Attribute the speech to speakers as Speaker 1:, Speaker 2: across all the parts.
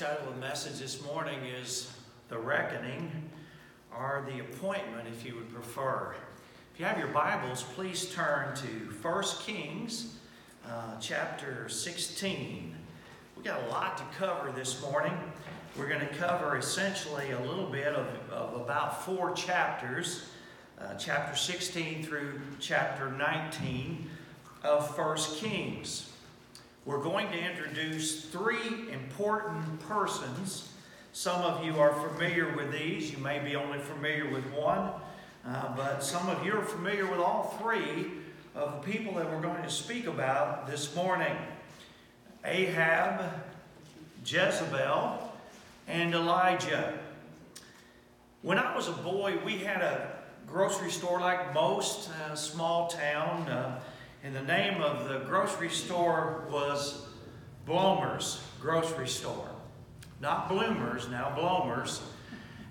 Speaker 1: title of the message this morning is The Reckoning, or The Appointment, if you would prefer. If you have your Bibles, please turn to 1 Kings uh, chapter 16. We've got a lot to cover this morning. We're going to cover essentially a little bit of, of about four chapters, uh, chapter 16 through chapter 19 of 1 Kings we're going to introduce three important persons. Some of you are familiar with these. You may be only familiar with one, uh, but some of you are familiar with all three of the people that we're going to speak about this morning Ahab, Jezebel, and Elijah. When I was a boy, we had a grocery store like most uh, small town. Uh, and the name of the grocery store was Blomer's Grocery Store. Not Bloomers, now Blomer's.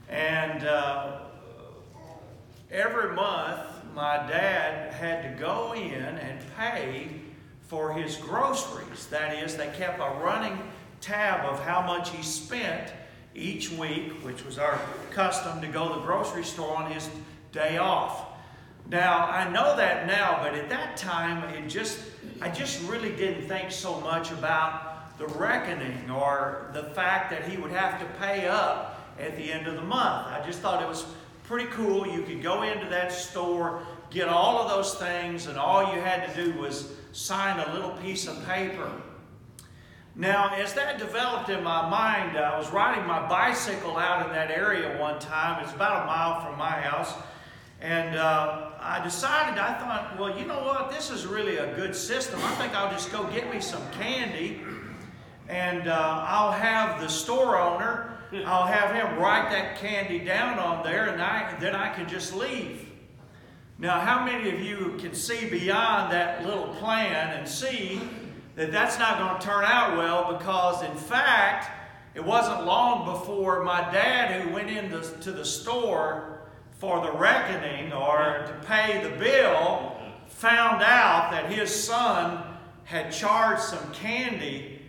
Speaker 1: And uh, every month, my dad had to go in and pay for his groceries. That is, they kept a running tab of how much he spent each week, which was our custom to go to the grocery store on his day off. Now, I know that now, but at that time, it just, I just really didn't think so much about the reckoning or the fact that he would have to pay up at the end of the month. I just thought it was pretty cool. You could go into that store, get all of those things, and all you had to do was sign a little piece of paper. Now, as that developed in my mind, I was riding my bicycle out in that area one time. It's about a mile from my house. And uh, I decided, I thought, well, you know what? This is really a good system. I think I'll just go get me some candy and uh, I'll have the store owner, I'll have him write that candy down on there and I, then I can just leave. Now, how many of you can see beyond that little plan and see that that's not going to turn out well because, in fact, it wasn't long before my dad, who went into to the store for the reckoning or to pay the bill found out that his son had charged some candy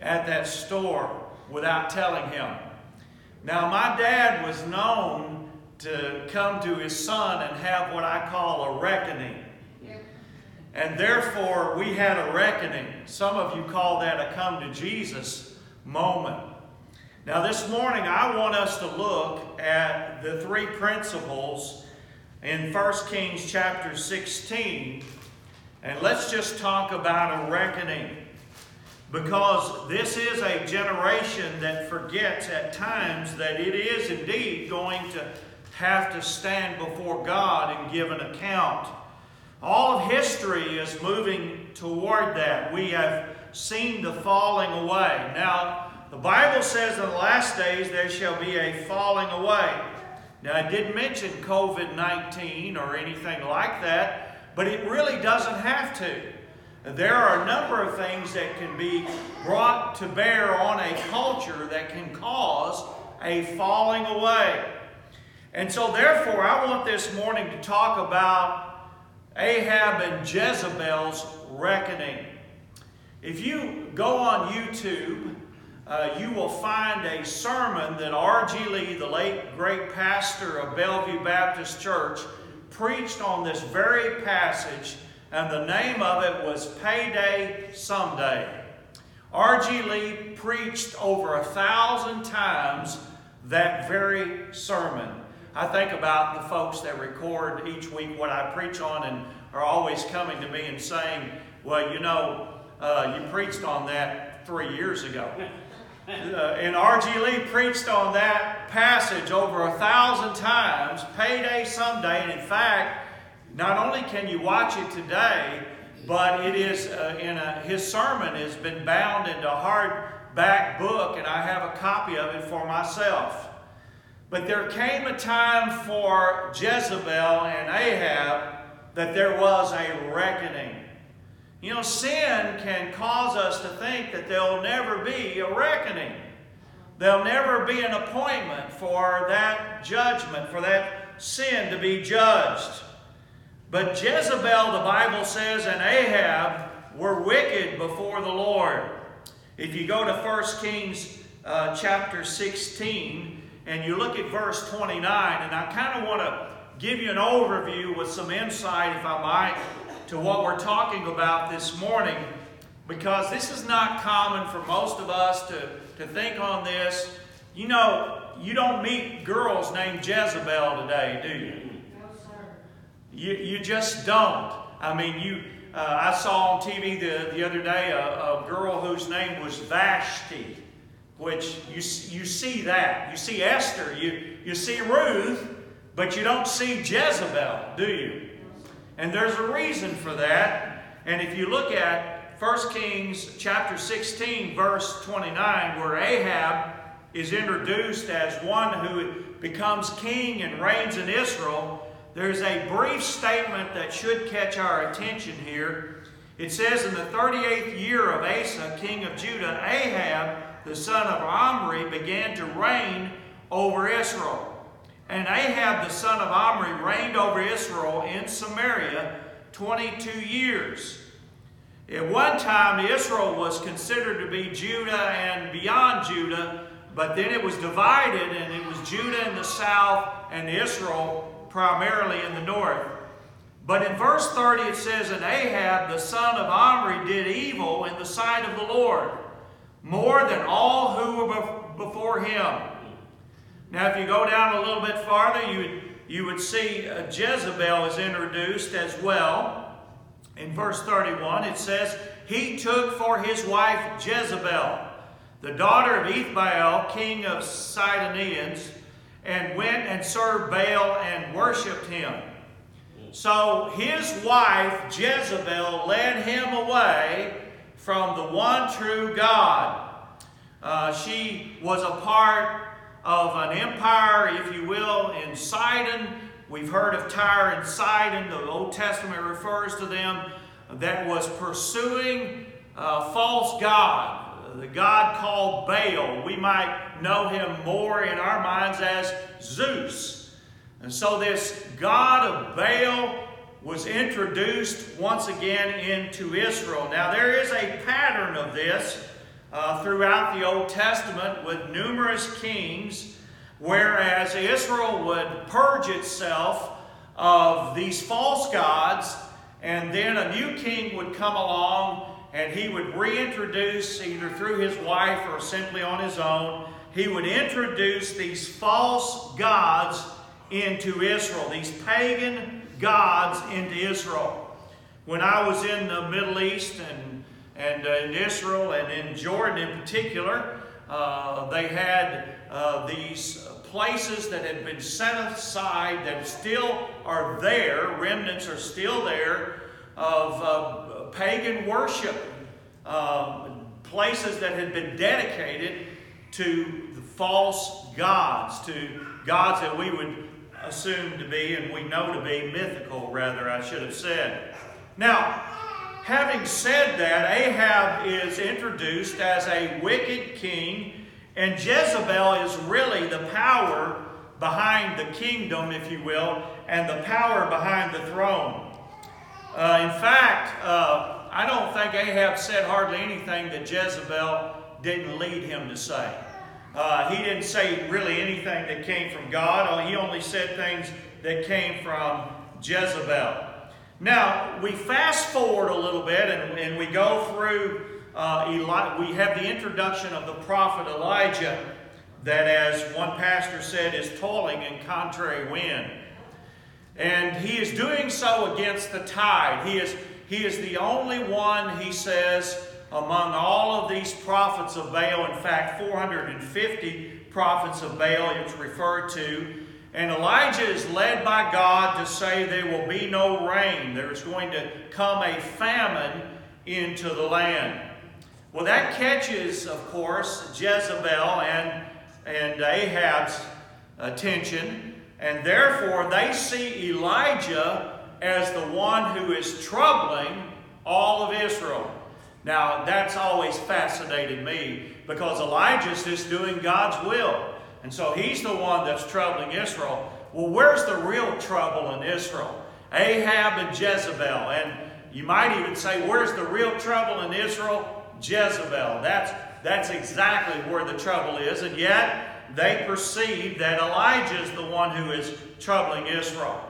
Speaker 1: at that store without telling him. Now, my dad was known to come to his son and have what I call a reckoning. And therefore, we had a reckoning. Some of you call that a come to Jesus moment. Now, this morning, I want us to look at the three principles in 1 Kings chapter 16. And let's just talk about a reckoning. Because this is a generation that forgets at times that it is indeed going to have to stand before God and give an account. All of history is moving toward that. We have seen the falling away. Now, the Bible says in the last days there shall be a falling away. Now, I didn't mention COVID 19 or anything like that, but it really doesn't have to. There are a number of things that can be brought to bear on a culture that can cause a falling away. And so, therefore, I want this morning to talk about Ahab and Jezebel's reckoning. If you go on YouTube uh, you will find a sermon that R.G. Lee, the late great pastor of Bellevue Baptist Church, preached on this very passage, and the name of it was Payday Someday. R.G. Lee preached over a thousand times that very sermon. I think about the folks that record each week what I preach on and are always coming to me and saying, Well, you know, uh, you preached on that three years ago. Uh, and R.G. Lee preached on that passage over a thousand times, Payday Someday. And in fact, not only can you watch it today, but it is uh, in a, his sermon has been bound into a hardback book, and I have a copy of it for myself. But there came a time for Jezebel and Ahab that there was a reckoning. You know, sin can cause us to think that there'll never be a reckoning. There'll never be an appointment for that judgment, for that sin to be judged. But Jezebel, the Bible says, and Ahab were wicked before the Lord. If you go to 1 Kings uh, chapter 16 and you look at verse 29, and I kind of want to give you an overview with some insight, if I might, to what we're talking about this morning, because this is not common for most of us to, to think on this. You know, you don't meet girls named Jezebel today, do you?
Speaker 2: No, sir.
Speaker 1: You, you just don't. I mean, you. Uh, I saw on TV the, the other day a, a girl whose name was Vashti, which you, you see that. You see Esther, you, you see Ruth, but you don't see Jezebel, do you? And there's a reason for that. And if you look at 1 Kings chapter 16, verse 29, where Ahab is introduced as one who becomes king and reigns in Israel, there's a brief statement that should catch our attention here. It says, In the 38th year of Asa, king of Judah, Ahab, the son of Omri, began to reign over Israel. And Ahab, the son of Omri, reigned over Israel in Samaria 22 years. At one time, Israel was considered to be Judah and beyond Judah, but then it was divided, and it was Judah in the south and Israel primarily in the north. But in verse 30 it says, And Ahab the son of Omri did evil in the sight of the Lord, more than all who were before him. Now if you go down a little bit farther, you would, you would see uh, Jezebel is introduced as well. In verse 31 it says, He took for his wife Jezebel, the daughter of Ethbaal, king of Sidonians, and went and served Baal and worshipped him. So his wife, Jezebel, led him away from the one true God. Uh, she was a part of an empire, if you will, in Sidon. We've heard of Tyre and Sidon. The Old Testament refers to them that was pursuing a false God the God called Baal. We might know him more in our minds as Zeus. And so this God of Baal was introduced once again into Israel. Now there is a pattern of this uh, throughout the Old Testament with numerous kings, whereas Israel would purge itself of these false gods, and then a new king would come along and he would reintroduce, either through his wife or simply on his own, he would introduce these false gods into Israel, these pagan gods into Israel. When I was in the Middle East and, and uh, in Israel and in Jordan in particular, uh, they had uh, these places that had been set aside that still are there, remnants are still there, of uh, pagan worship, um, places that had been dedicated to false gods, to gods that we would assume to be, and we know to be, mythical, rather, I should have said. Now, having said that, Ahab is introduced as a wicked king, and Jezebel is really the power behind the kingdom, if you will, and the power behind the throne. Uh, in fact, uh, I don't think Ahab said hardly anything that Jezebel didn't lead him to say. Uh, he didn't say really anything that came from God. He only said things that came from Jezebel. Now, we fast forward a little bit and, and we go through, uh, Eli- we have the introduction of the prophet Elijah that, as one pastor said, is toiling in contrary wind. And he is doing so against the tide. He is, he is the only one, he says, among all of these prophets of Baal, in fact, 450 prophets of Baal it's referred to. And Elijah is led by God to say there will be no rain. There's going to come a famine into the land. Well, that catches, of course, Jezebel and, and Ahab's attention. And therefore, they see Elijah as the one who is troubling all of Israel. Now, that's always fascinated me because Elijah's just doing God's will. And so he's the one that's troubling Israel. Well, where's the real trouble in Israel? Ahab and Jezebel. And you might even say, where's the real trouble in Israel? Jezebel. That's, that's exactly where the trouble is, and yet they perceive that Elijah is the one who is troubling Israel.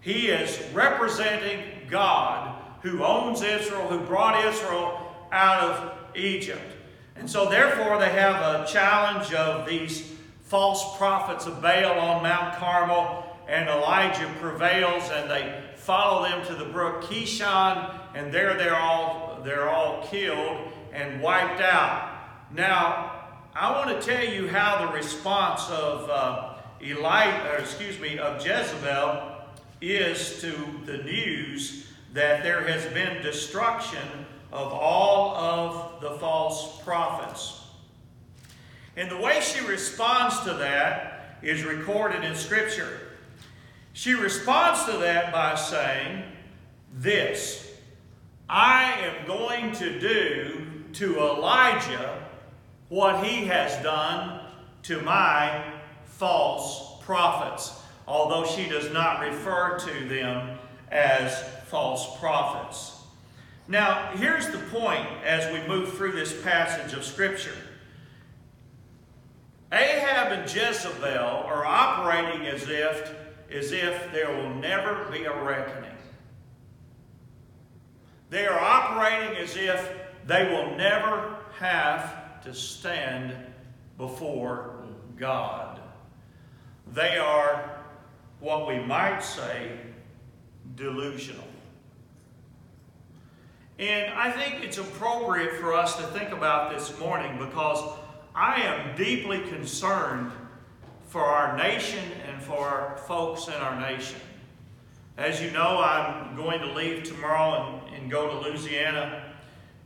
Speaker 1: He is representing God who owns Israel, who brought Israel out of Egypt. And so, therefore, they have a challenge of these false prophets of Baal on Mount Carmel, and Elijah prevails, and they follow them to the brook Kishon, and there they're all they're all killed and wiped out. Now, I want to tell you how the response of uh, Eli, excuse me, of Jezebel is to the news that there has been destruction of all of the false prophets. And the way she responds to that is recorded in Scripture. She responds to that by saying, This I am going to do to Elijah what he has done to my false prophets, although she does not refer to them as false prophets. Now, here's the point as we move through this passage of Scripture. Ahab and Jezebel are operating as if, as if there will never be a reckoning. They are operating as if they will never have to stand before God. They are what we might say delusional. And I think it's appropriate for us to think about this morning because I am deeply concerned for our nation and for our folks in our nation. As you know, I'm going to leave tomorrow and, and go to Louisiana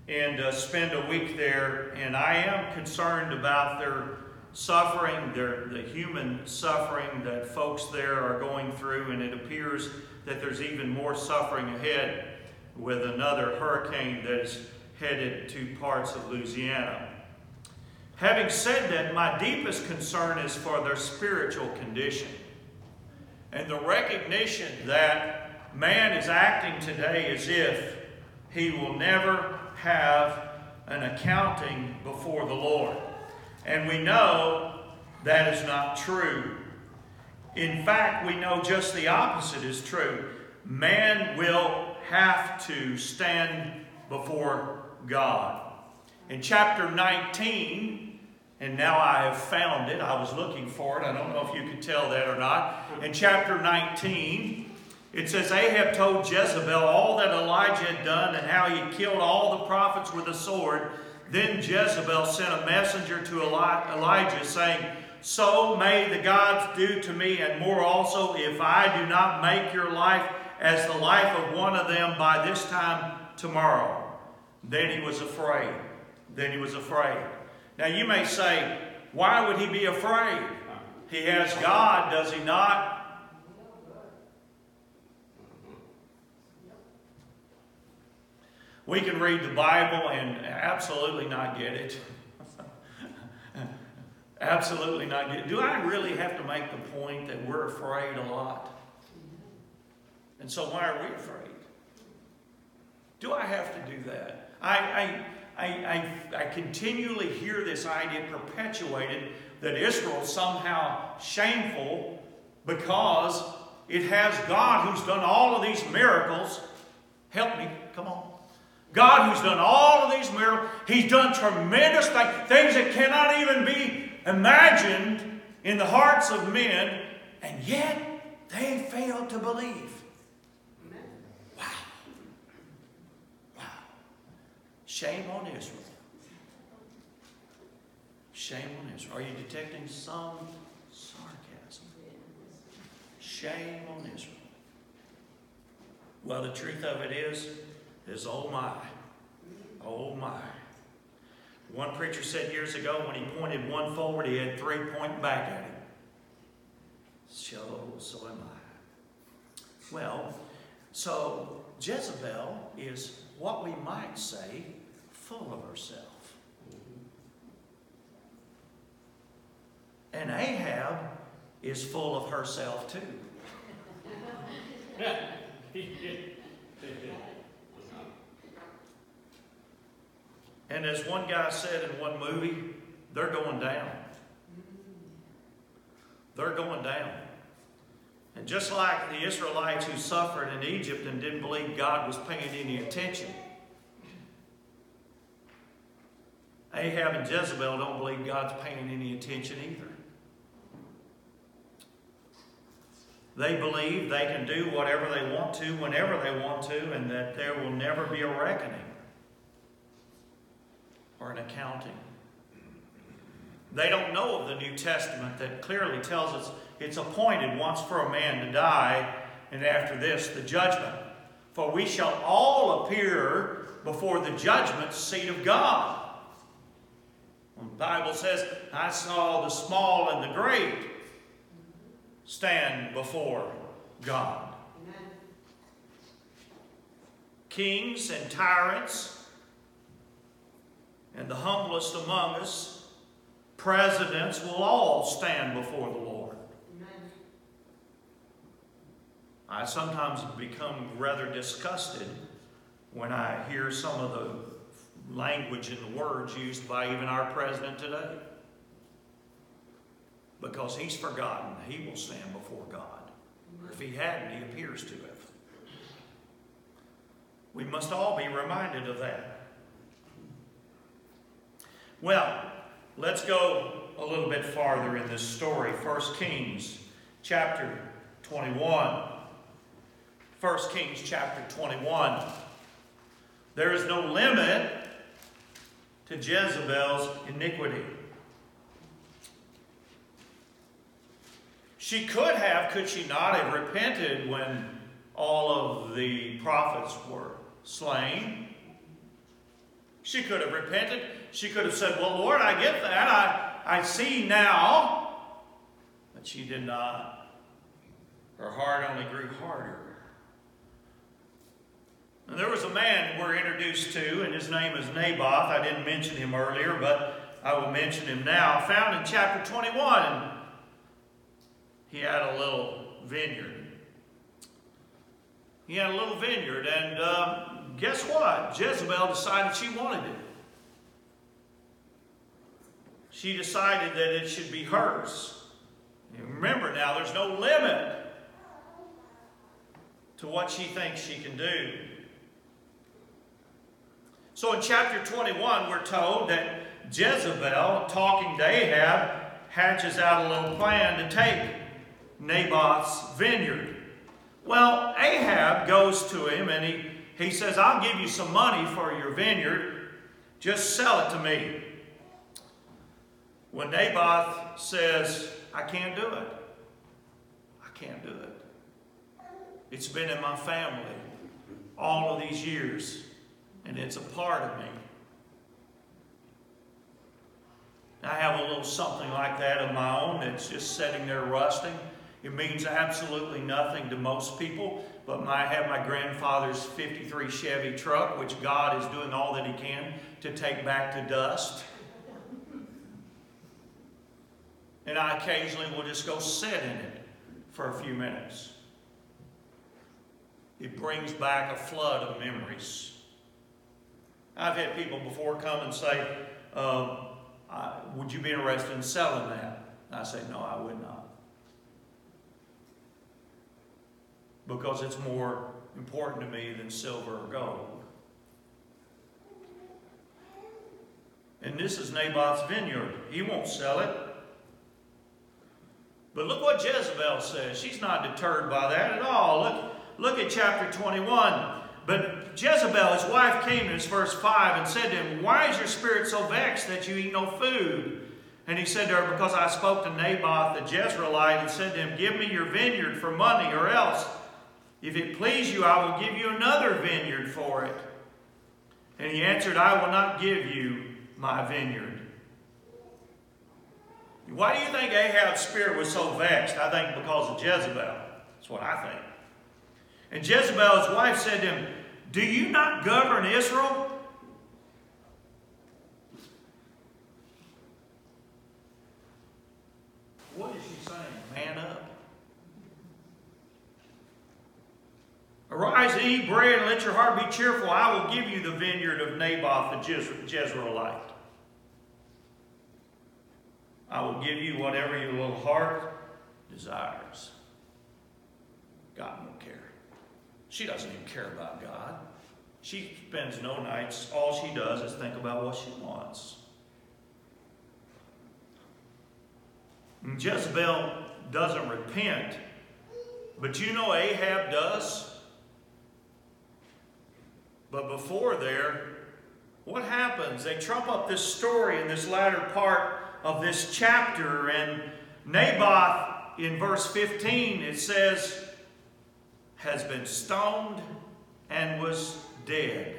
Speaker 1: and uh, spend a week there, and I am concerned about their suffering, their, the human suffering that folks there are going through, and it appears that there's even more suffering ahead with another hurricane that is headed to parts of Louisiana. Having said that, my deepest concern is for their spiritual condition and the recognition that man is acting today as if he will never have an accounting before the Lord. And we know that is not true. In fact, we know just the opposite is true. Man will have to stand before God. In chapter 19, and now I have found it, I was looking for it, I don't know if you could tell that or not. In chapter 19, it says Ahab told Jezebel all that Elijah had done and how he had killed all the prophets with a sword. Then Jezebel sent a messenger to Elijah saying, So may the gods do to me and more also if I do not make your life as the life of one of them by this time tomorrow. Then he was afraid. Then he was afraid. Now you may say, why would he be afraid? He has God, does he not? We can read the Bible and absolutely not get it. absolutely not get it. Do I really have to make the point that we're afraid a lot? And so why are we afraid? Do I have to do that? I, I, I, I, I continually hear this idea perpetuated that Israel somehow shameful because it has God who's done all of these miracles. Help me, come on. God who's done all of these miracles, He's done tremendous things, things that cannot even be imagined in the hearts of men, and yet they fail to believe. Shame on Israel. Shame on Israel. Are you detecting some sarcasm? Shame on Israel. Well, the truth of it is, is oh my, oh my. One preacher said years ago when he pointed one forward, he had three pointing back at him. So, so am I. Well, so Jezebel is what we might say full of herself. Mm-hmm. And Ahab is full of herself too. And as one guy said in one movie, they're going down. Mm. They're going down. And just like the Israelites who suffered in Egypt and didn't believe God was paying any attention, Ahab and Jezebel don't believe God's paying any attention either. They believe they can do whatever they want to, whenever they want to, and that there will never be a reckoning or an accounting. They don't know of the New Testament that clearly tells us it's appointed once for a man to die, and after this, the judgment. For we shall all appear before the judgment seat of God. The Bible says, I saw the small and the great stand before God. Kings and tyrants and the humblest among us, presidents, will all stand before the Lord. Amen. I sometimes become rather disgusted when I hear some of the language and the words used by even our president today because he's forgotten he will stand before God. Or if he hadn't, he appears to have. We must all be reminded of that. Well, let's go a little bit farther in this story. 1 Kings chapter 21. 1 Kings chapter 21. There is no limit to Jezebel's iniquity. She could have, could she not, have repented when all of the prophets were slain? She could have repented. She could have said, Well, Lord, I get that. I, I see now. But she did not. Her heart only grew harder. There was a man we're introduced to, and his name is Naboth. I didn't mention him earlier, but I will mention him now. Found in chapter 21 he had a little vineyard. He had a little vineyard, and uh, guess what? Jezebel decided she wanted it. She decided that it should be hers. And remember now, there's no limit to what she thinks she can do. So in chapter 21, we're told that Jezebel, talking to Ahab, hatches out a little plan to take Naboth's vineyard. Well, Ahab goes to him and he, he says, I'll give you some money for your vineyard. Just sell it to me. When Naboth says, I can't do it, I can't do it. It's been in my family all of these years, and it's a part of me. I have a little something like that of my own that's just sitting there rusting. It means absolutely nothing to most people, but I have my grandfather's 53 Chevy truck, which God is doing all that he can to take back to dust. And I occasionally will just go sit in it for a few minutes. It brings back a flood of memories. I've had people before come and say, uh, Would you be interested in selling that? And I say, No, I would not. because it's more important to me than silver or gold. And this is Naboth's vineyard. He won't sell it. But look what Jezebel says. She's not deterred by that at all. Look, look at chapter 21. But Jezebel, his wife, came in verse 5 and said to him, Why is your spirit so vexed that you eat no food? And he said to her, Because I spoke to Naboth the Jezreelite and said to him, Give me your vineyard for money, or else if it please you, I will give you another vineyard for it. And he answered, I will not give you my vineyard. Why do you think Ahab's spirit was so vexed? I think because of Jezebel. That's what I think. And Jezebel, his wife, said to him, Do you not govern Israel? What is she saying? Man up. Arise eat bread and let your heart be cheerful. I will give you the vineyard of Naboth the Jezreelite. I will give you whatever your little heart desires. God won't care. She doesn't even care about God. She spends no nights. All she does is think about what she wants. And Jezebel doesn't repent, but you know Ahab does. But before there, what happens? They trump up this story in this latter part of this chapter, and Naboth, in verse 15, it says, has been stoned and was dead.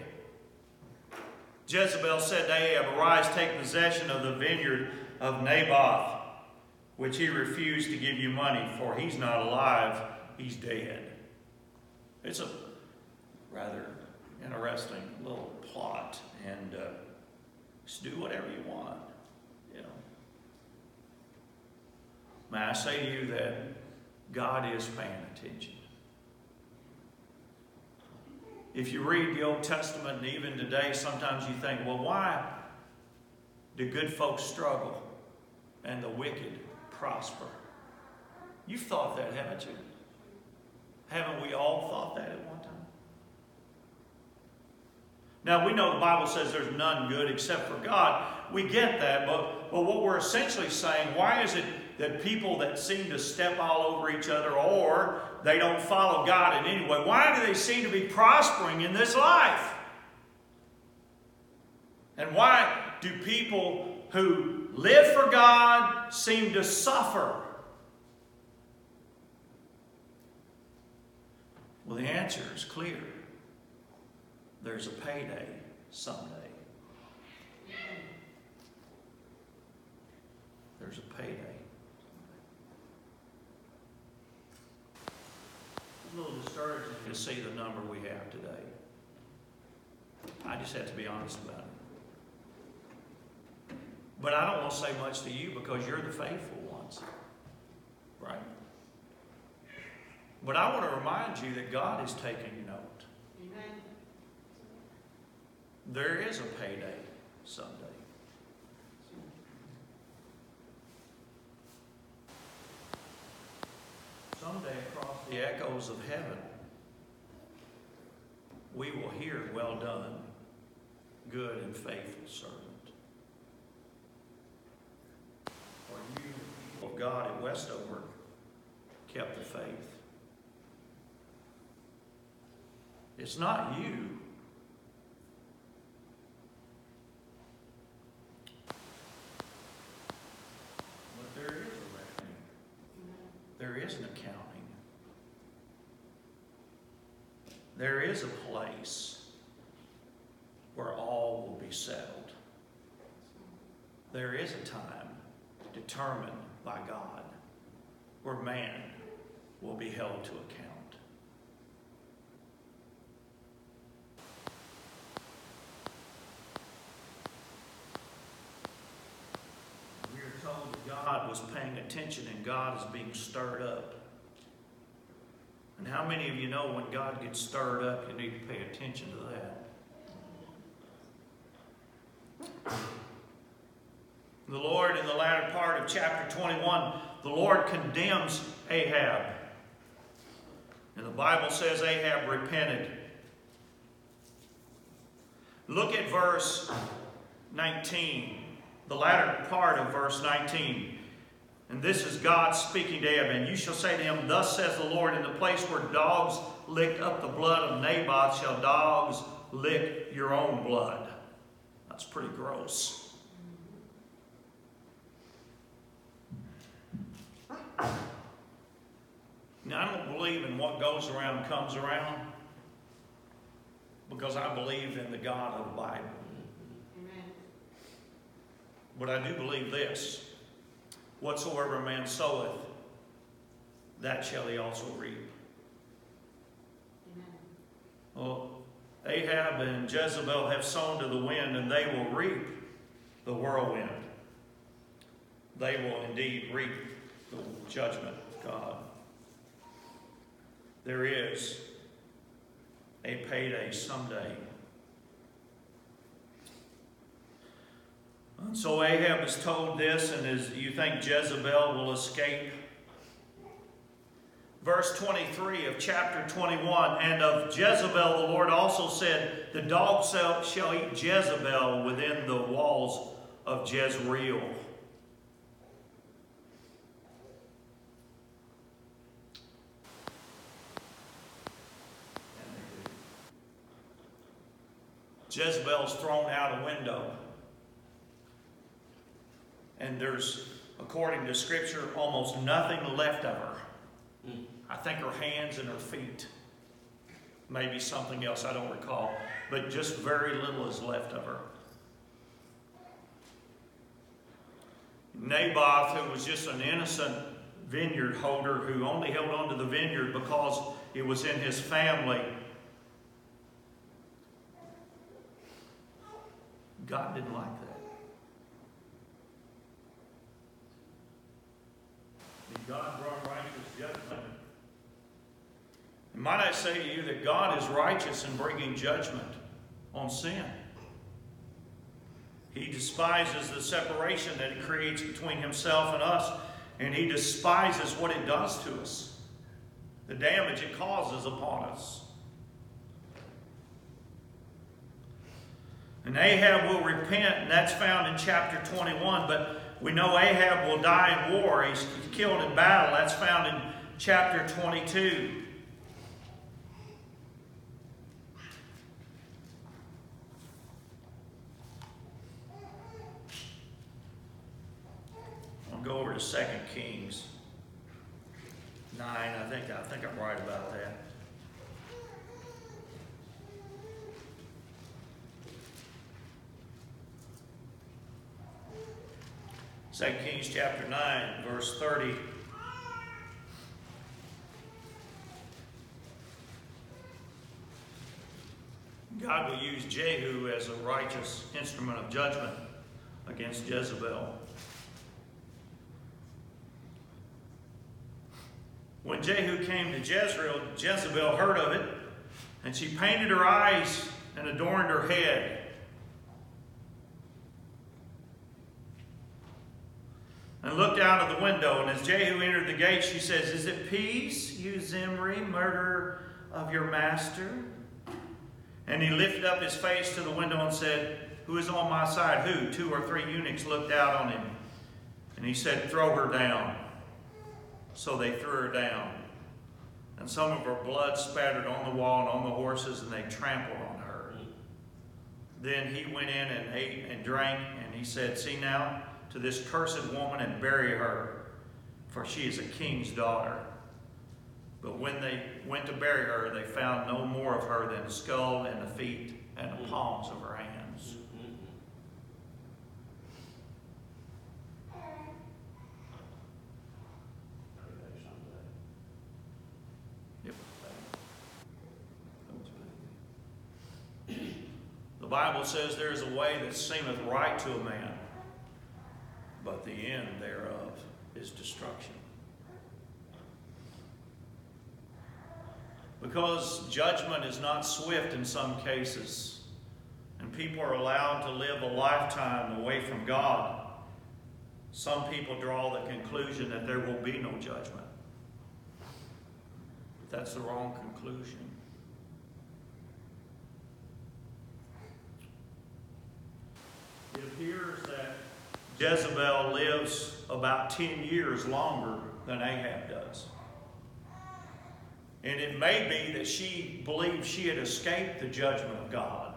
Speaker 1: Jezebel said to Ahab, Arise, take possession of the vineyard of Naboth, which he refused to give you money, for he's not alive, he's dead. It's a rather interesting little plot, and uh, just do whatever you want. You know. May I say to you that God is paying attention. If you read the Old Testament and even today, sometimes you think, well, why do good folks struggle and the wicked prosper? You've thought that, haven't you? Haven't we all thought that at one time? Now, we know the Bible says there's none good except for God. We get that, but, but what we're essentially saying, why is it that people that seem to step all over each other or they don't follow God in any way, why do they seem to be prospering in this life? And why do people who live for God seem to suffer? Well, the answer is clear. There's a payday someday. There's a payday. A little discouraging to see the number we have today. I just have to be honest about it. But I don't want to say much to you because you're the faithful ones. Right? But I want to remind you that God is taking note. Amen. There is a payday someday. Someday across the echoes of heaven, we will hear, Well done, good and faithful servant. For you, people of God at Westover, kept the faith. It's not you. But there is a reckoning. There is an accounting. There is a place where all will be settled. There is a time determined by God where man will be held to account. We are told that God was paying attention God is being stirred up. And how many of you know when God gets stirred up, you need to pay attention to that? The Lord, in the latter part of chapter 21, the Lord condemns Ahab. And the Bible says Ahab repented. Look at verse 19, the latter part of verse 19. And this is God speaking to. And you shall say to him, Thus says the Lord, in the place where dogs licked up the blood of Naboth, shall dogs lick your own blood. That's pretty gross. Now, I don't believe in what goes around comes around because I believe in the God of the Bible. Amen. But I do believe this Whatsoever a man soweth, that shall he also reap. Amen. Well, Ahab and Jezebel have sown to the wind, and they will reap the whirlwind. They will indeed reap the judgment of God. There is a payday someday. So Ahab is told this, and is you think Jezebel will escape? Verse 23 of chapter 21, and of Jezebel the Lord also said, The dog shall eat Jezebel within the walls of Jezreel. Jezebel's thrown out a window. And there's, according to Scripture, almost nothing left of her. I think her hands and her feet. Maybe something else, I don't recall. But just very little is left of her. Naboth, who was just an innocent vineyard holder who only held on to the vineyard because it was in his family, God didn't like that. God brought righteous judgment. And might I say to you that God is righteous in bringing judgment on sin? He despises the separation that it creates between himself and us, and he despises what it does to us, the damage it causes upon us. And Ahab will repent, and that's found in chapter 21. But we know Ahab will die in war. He's killed in battle. That's found in chapter 22. I'll go over to 2 Kings 9. I think, I think I'm right about that. 2 Kings chapter 9, verse 30. God will use Jehu as a righteous instrument of judgment against Jezebel. When Jehu came to Jezreel, Jezebel heard of it, and she painted her eyes and adorned her head. And looked out of the window. And as Jehu entered the gate, she says, Is it peace, you Zimri, murderer of your master? And he lifted up his face to the window and said, Who is on my side? Who? Two or three eunuchs looked out on him. And he said, Throw her down. So they threw her down. And some of her blood spattered on the wall and on the horses, and they trampled on her. Then he went in and ate and drank, and he said, See now, to this cursed woman and bury her, for she is a king's daughter. But when they went to bury her, they found no more of her than the skull and the feet and the mm-hmm. palms of her hands. The Bible says there is a way that seemeth right to a man, but the end thereof is destruction. Because judgment is not swift in some cases, and people are allowed to live a lifetime away from God, some people draw the conclusion that there will be no judgment. But that's the wrong conclusion. It appears that Jezebel lives about 10 years longer than Ahab does. And it may be that she believed she had escaped the judgment of God.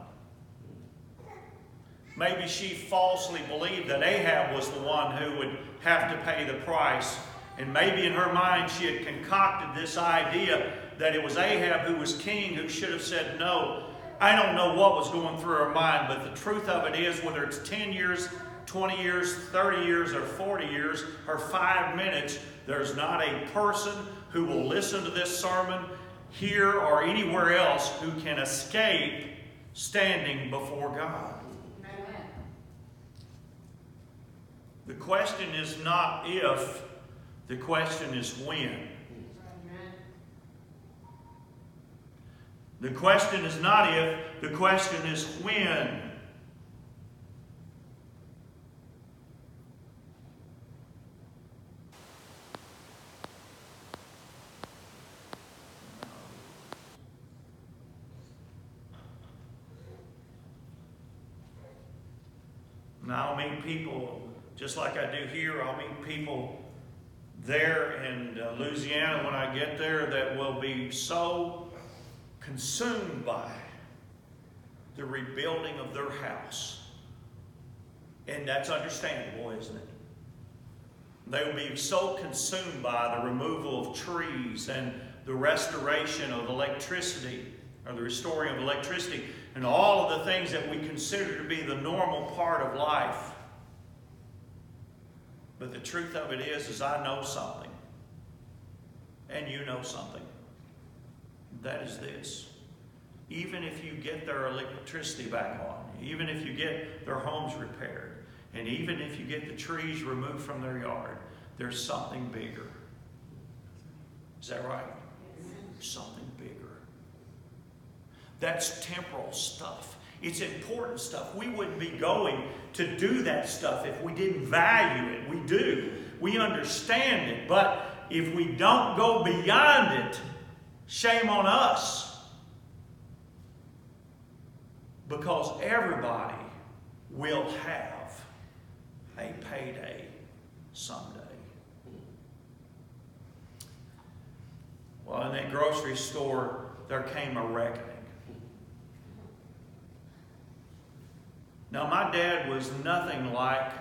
Speaker 1: Maybe she falsely believed that Ahab was the one who would have to pay the price. And maybe in her mind she had concocted this idea that it was Ahab who was king who should have said no. I don't know what was going through her mind, but the truth of it is, whether it's 10 years 20 years, 30 years, or 40 years, or five minutes, there's not a person who will listen to this sermon here or anywhere else who can escape standing before God. Amen. The question is not if, the question is when. The question is not if, the question is when. Now I'll meet people just like I do here. I'll meet people there in uh, Louisiana when I get there that will be so consumed by the rebuilding of their house. And that's understandable, isn't it? They will be so consumed by the removal of trees and the restoration of electricity or the restoring of electricity and all of the things that we consider to be the normal part of life. But the truth of it is, is I know something. And you know something. That is this. Even if you get their electricity back on, even if you get their homes repaired, and even if you get the trees removed from their yard, there's something bigger. Is that right? Something bigger. that's temporal stuff. It's important stuff. We wouldn't be going to do that stuff if we didn't value it. We do. We understand it. But if we don't go beyond it, shame on us. Because everybody will have a payday someday. Well, in that grocery store, there came a reckoning. Now, my dad was nothing like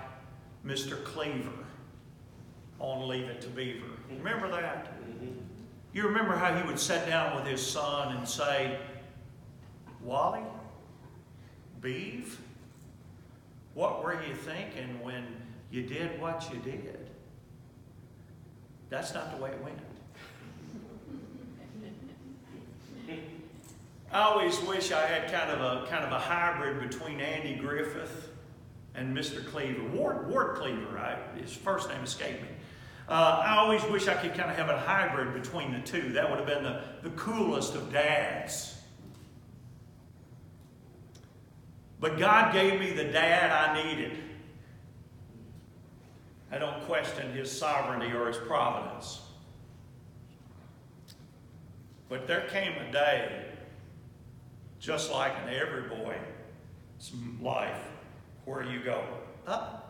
Speaker 1: Mr. Cleaver on Leave It to Beaver. Remember that? Mm-hmm. You remember how he would sit down with his son and say, Wally, Beeve, what were you thinking when you did what you did? That's not the way it went. I always wish I had kind of a kind of a hybrid between Andy Griffith and Mr. Cleaver. Ward, Ward Cleaver, right? His first name escaped me. Uh, I always wish I could kind of have a hybrid between the two. That would have been the, the coolest of dads. But God gave me the dad I needed. I don't question his sovereignty or his providence. But there came a day just like in every boy's life, where you go, oh.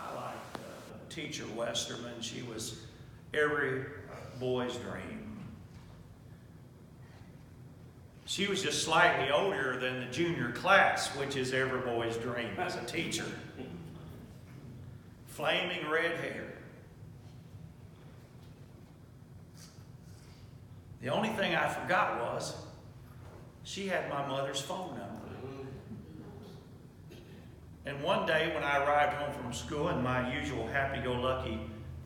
Speaker 1: I like uh, teacher Westerman. She was every boy's dream. She was just slightly older than the junior class, which is every boy's dream as a teacher. Flaming red hair. The only thing I forgot was she had my mother's phone number. And one day when I arrived home from school in my usual happy-go-lucky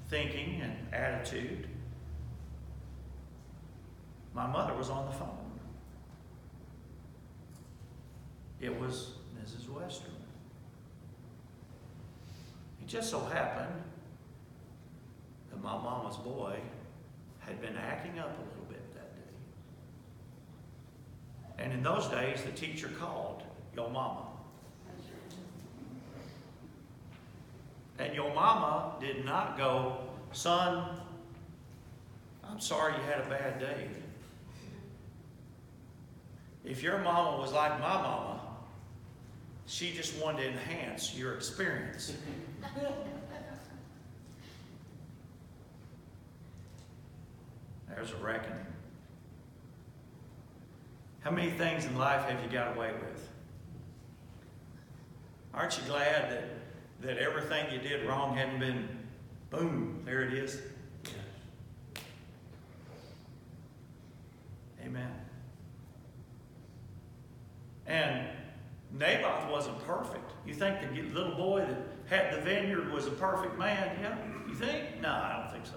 Speaker 1: thinking and attitude, my mother was on the phone. It was Mrs. Westerman. It just so happened that my mama's boy had been acting up a little and in those days, the teacher called your mama. And your mama did not go, son, I'm sorry you had a bad day. If your mama was like my mama, she just wanted to enhance your experience. There's a reckoning. How many things in life have you got away with? Aren't you glad that, that everything you did wrong hadn't been, boom, there it is? Amen. And Naboth wasn't perfect. You think the little boy that had the vineyard was a perfect man? Yeah, you think? No, I don't think so.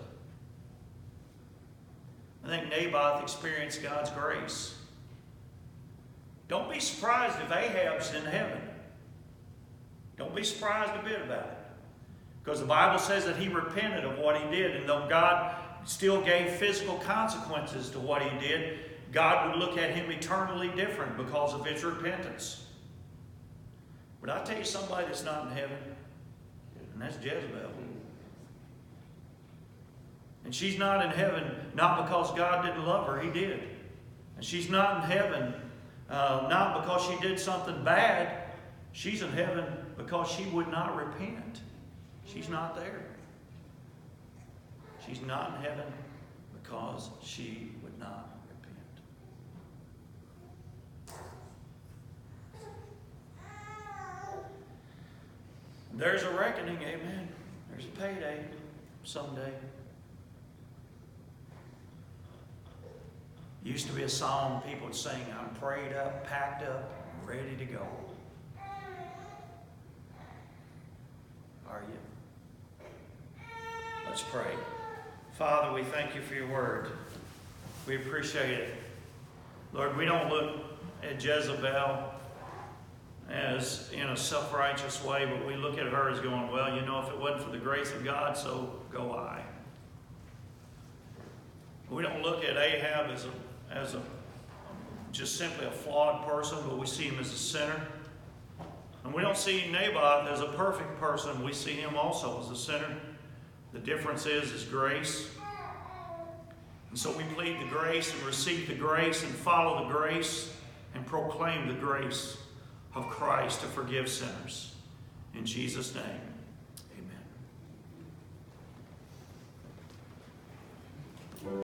Speaker 1: I think Naboth experienced God's grace. Don't be surprised if Ahab's in heaven. Don't be surprised a bit about it. Because the Bible says that he repented of what he did, and though God still gave physical consequences to what he did, God would look at him eternally different because of his repentance. But I tell you somebody that's not in heaven, and that's Jezebel. And she's not in heaven not because God didn't love her, He did. And she's not in heaven uh, not because she did something bad. She's in heaven because she would not repent. She's not there. She's not in heaven because she would not repent. There's a reckoning, amen. There's a payday someday. Used to be a song people would sing, I'm prayed up, packed up, ready to go. Are you? Let's pray. Father, we thank you for your word. We appreciate it. Lord, we don't look at Jezebel as in a self righteous way, but we look at her as going, well, you know, if it wasn't for the grace of God, so go I. We don't look at Ahab as a, as a just simply a flawed person, but we see him as a sinner. And we don't see Naboth as a perfect person. We see him also as a sinner. The difference is his grace. And so we plead the grace and receive the grace and follow the grace and proclaim the grace of Christ to forgive sinners. In Jesus' name.